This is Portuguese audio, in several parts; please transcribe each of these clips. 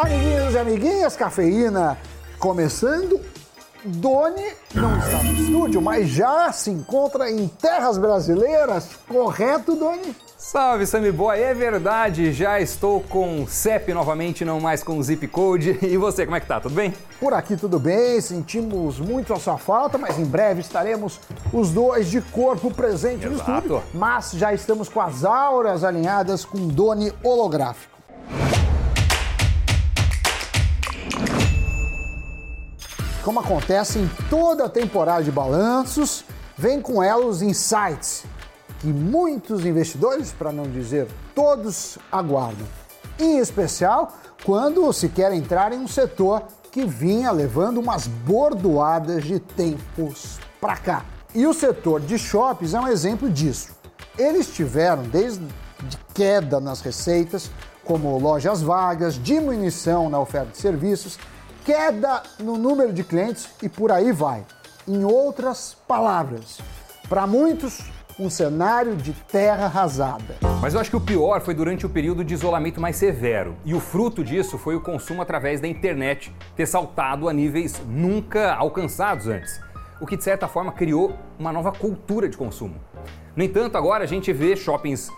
Amiguinhos e amiguinhas, cafeína começando. Doni não está no estúdio, mas já se encontra em terras brasileiras, correto, Doni? Salve, Sammy Boy! É verdade, já estou com CEP novamente, não mais com zip code. E você, como é que tá? Tudo bem? Por aqui tudo bem, sentimos muito a sua falta, mas em breve estaremos os dois de corpo presente no Exato. estúdio. Mas já estamos com as auras alinhadas com Doni holográfico. Como acontece em toda a temporada de balanços, vem com ela os insights que muitos investidores, para não dizer todos, aguardam. Em especial quando se quer entrar em um setor que vinha levando umas bordoadas de tempos para cá. E o setor de shoppings é um exemplo disso. Eles tiveram desde queda nas receitas, como lojas vagas, diminuição na oferta de serviços, queda no número de clientes e por aí vai. Em outras palavras, para muitos, um cenário de terra arrasada. Mas eu acho que o pior foi durante o período de isolamento mais severo. E o fruto disso foi o consumo através da internet ter saltado a níveis nunca alcançados antes. O que de certa forma criou uma nova cultura de consumo. No entanto, agora a gente vê shoppings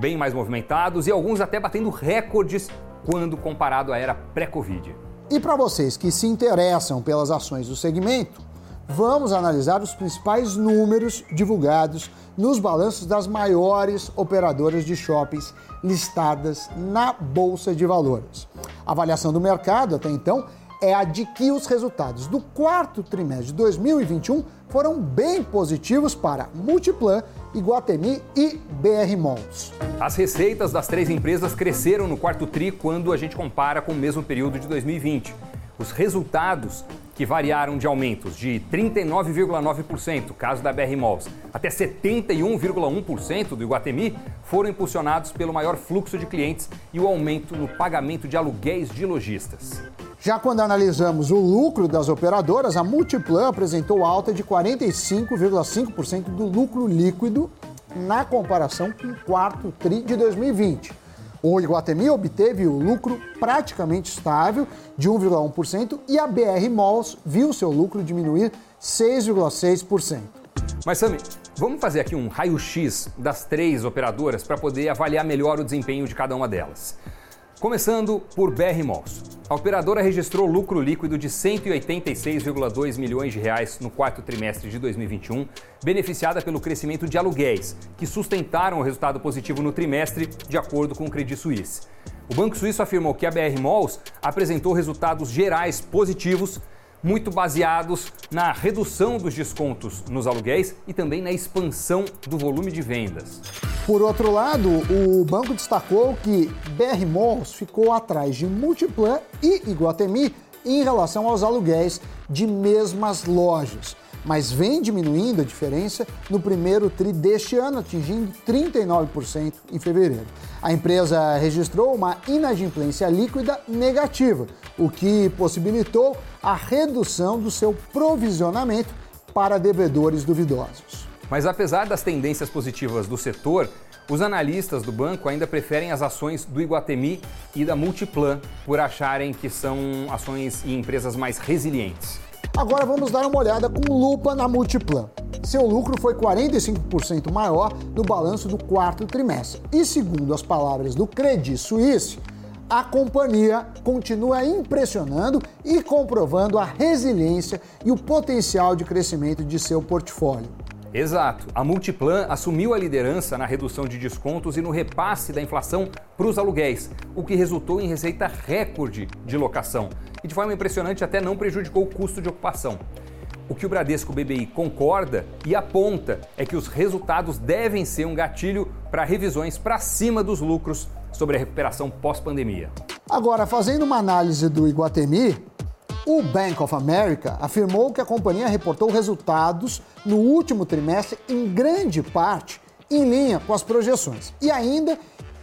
bem mais movimentados e alguns até batendo recordes quando comparado à era pré-Covid. E para vocês que se interessam pelas ações do segmento, vamos analisar os principais números divulgados nos balanços das maiores operadoras de shoppings listadas na Bolsa de Valores. A avaliação do mercado até então é a de que os resultados do quarto trimestre de 2021 foram bem positivos para Multiplan, Iguatemi e BR Malls. As receitas das três empresas cresceram no quarto tri quando a gente compara com o mesmo período de 2020. Os resultados que variaram de aumentos de 39,9%, caso da BR Malls, até 71,1% do Iguatemi, foram impulsionados pelo maior fluxo de clientes e o aumento no pagamento de aluguéis de lojistas. Já quando analisamos o lucro das operadoras, a Multiplan apresentou alta de 45,5% do lucro líquido na comparação com o quarto tri de 2020. O Iguatemi obteve o lucro praticamente estável de 1,1% e a BR Malls viu seu lucro diminuir 6,6%. Mas Sami, vamos fazer aqui um raio-x das três operadoras para poder avaliar melhor o desempenho de cada uma delas. Começando por BR Malls. A operadora registrou lucro líquido de 186,2 milhões de reais no quarto trimestre de 2021, beneficiada pelo crescimento de aluguéis, que sustentaram o resultado positivo no trimestre, de acordo com o Credit Suisse. O Banco Suíço afirmou que a BR Malls apresentou resultados gerais positivos, muito baseados na redução dos descontos nos aluguéis e também na expansão do volume de vendas. Por outro lado, o banco destacou que BR Malls ficou atrás de Multiplan e Iguatemi em relação aos aluguéis de mesmas lojas, mas vem diminuindo a diferença no primeiro tri deste ano, atingindo 39% em fevereiro. A empresa registrou uma inadimplência líquida negativa, o que possibilitou a redução do seu provisionamento para devedores duvidosos. Mas apesar das tendências positivas do setor, os analistas do banco ainda preferem as ações do Iguatemi e da Multiplan por acharem que são ações e empresas mais resilientes. Agora vamos dar uma olhada com lupa na Multiplan. Seu lucro foi 45% maior no balanço do quarto trimestre. E segundo as palavras do Credit Suisse, a companhia continua impressionando e comprovando a resiliência e o potencial de crescimento de seu portfólio. Exato. A Multiplan assumiu a liderança na redução de descontos e no repasse da inflação para os aluguéis, o que resultou em receita recorde de locação e de forma impressionante até não prejudicou o custo de ocupação. O que o Bradesco BBI concorda e aponta é que os resultados devem ser um gatilho para revisões para cima dos lucros sobre a recuperação pós-pandemia. Agora, fazendo uma análise do Iguatemi, o Bank of America afirmou que a companhia reportou resultados no último trimestre em grande parte em linha com as projeções e ainda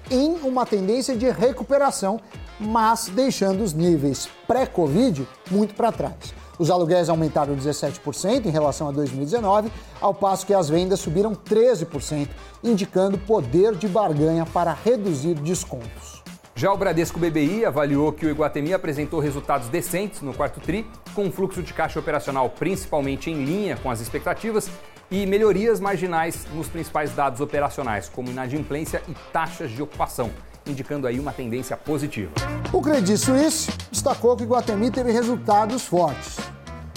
em uma tendência de recuperação, mas deixando os níveis pré-Covid muito para trás. Os aluguéis aumentaram 17% em relação a 2019, ao passo que as vendas subiram 13%, indicando poder de barganha para reduzir descontos. Já o Bradesco BBI avaliou que o Iguatemi apresentou resultados decentes no quarto TRI, com um fluxo de caixa operacional principalmente em linha com as expectativas e melhorias marginais nos principais dados operacionais, como inadimplência e taxas de ocupação, indicando aí uma tendência positiva. O Credit Suisse destacou que o Iguatemi teve resultados fortes,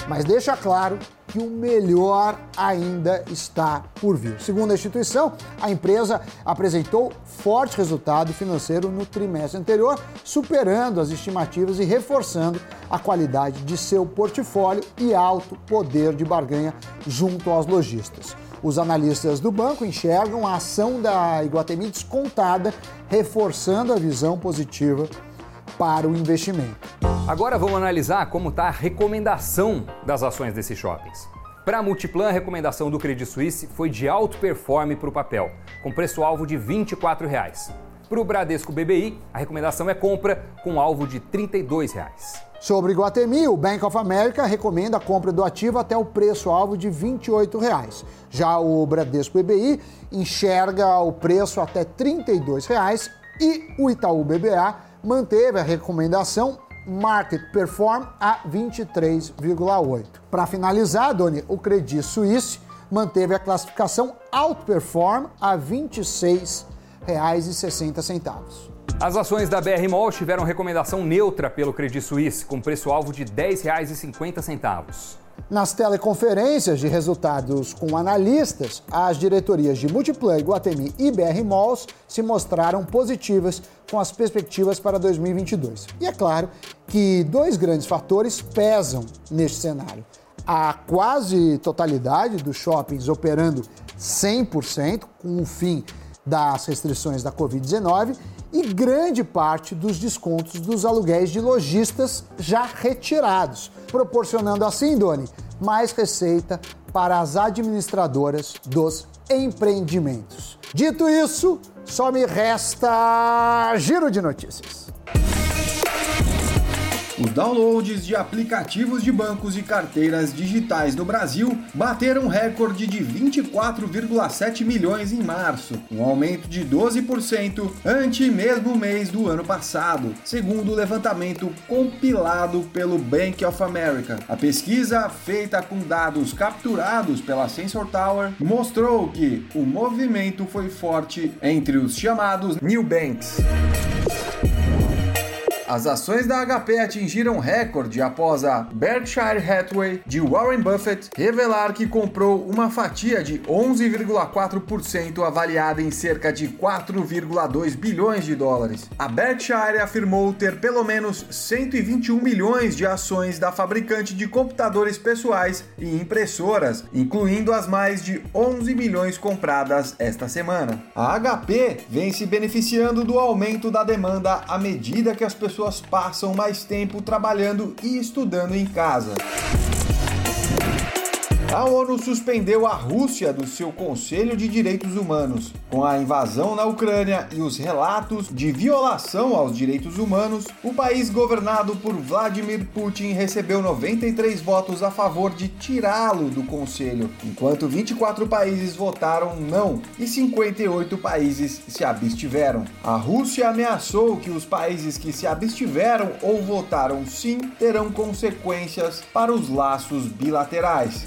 mas deixa claro que o melhor ainda está por vir. Segundo a instituição, a empresa apresentou forte resultado financeiro no trimestre anterior, superando as estimativas e reforçando a qualidade de seu portfólio e alto poder de barganha junto aos lojistas. Os analistas do banco enxergam a ação da Iguatemi descontada, reforçando a visão positiva para o investimento. Agora vamos analisar como está a recomendação das ações desses shoppings. Para a Multiplan, a recomendação do Credit Suisse foi de alto performe para o papel, com preço-alvo de 24 reais. Para o Bradesco BBI, a recomendação é compra com alvo de 32 reais. Sobre Guatemi, o Bank of America recomenda a compra do ativo até o preço-alvo de 28 reais. Já o Bradesco BBI enxerga o preço até 32 reais e o Itaú BBA manteve a recomendação Market Perform a 23,8. Para finalizar, Doni, o Credit Suisse manteve a classificação Outperform a R$ 26,60. As ações da BR Mall tiveram recomendação neutra pelo Credit Suisse, com preço-alvo de R$ 10,50. Nas teleconferências de resultados com analistas, as diretorias de Multiplan, Guatemi e BR Malls se mostraram positivas com as perspectivas para 2022. E é claro que dois grandes fatores pesam neste cenário. A quase totalidade dos shoppings operando 100% com o fim das restrições da Covid-19 e grande parte dos descontos dos aluguéis de lojistas já retirados, proporcionando assim, Doni, mais receita para as administradoras dos empreendimentos. Dito isso, só me resta giro de notícias. Os downloads de aplicativos de bancos e carteiras digitais no Brasil bateram recorde de 24,7 milhões em março, um aumento de 12% ante mesmo mês do ano passado, segundo o levantamento compilado pelo Bank of America. A pesquisa, feita com dados capturados pela Sensor Tower, mostrou que o movimento foi forte entre os chamados new banks. As ações da HP atingiram recorde após a Berkshire Hathaway de Warren Buffett revelar que comprou uma fatia de 11,4% avaliada em cerca de 4,2 bilhões de dólares. A Berkshire afirmou ter pelo menos 121 milhões de ações da fabricante de computadores pessoais e impressoras, incluindo as mais de 11 milhões compradas esta semana. A HP vem se beneficiando do aumento da demanda à medida que as pessoas pessoas passam mais tempo trabalhando e estudando em casa. A ONU suspendeu a Rússia do seu Conselho de Direitos Humanos. Com a invasão na Ucrânia e os relatos de violação aos direitos humanos, o país governado por Vladimir Putin recebeu 93 votos a favor de tirá-lo do Conselho, enquanto 24 países votaram não e 58 países se abstiveram. A Rússia ameaçou que os países que se abstiveram ou votaram sim terão consequências para os laços bilaterais.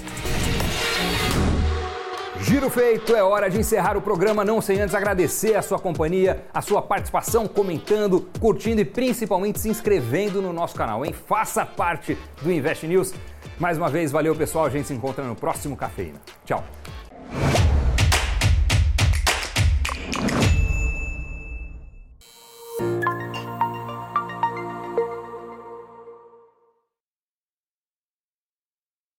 Giro feito, é hora de encerrar o programa, não sem antes agradecer a sua companhia, a sua participação, comentando, curtindo e principalmente se inscrevendo no nosso canal, hein? Faça parte do Invest News. Mais uma vez, valeu pessoal, a gente se encontra no próximo Cafeína. Tchau.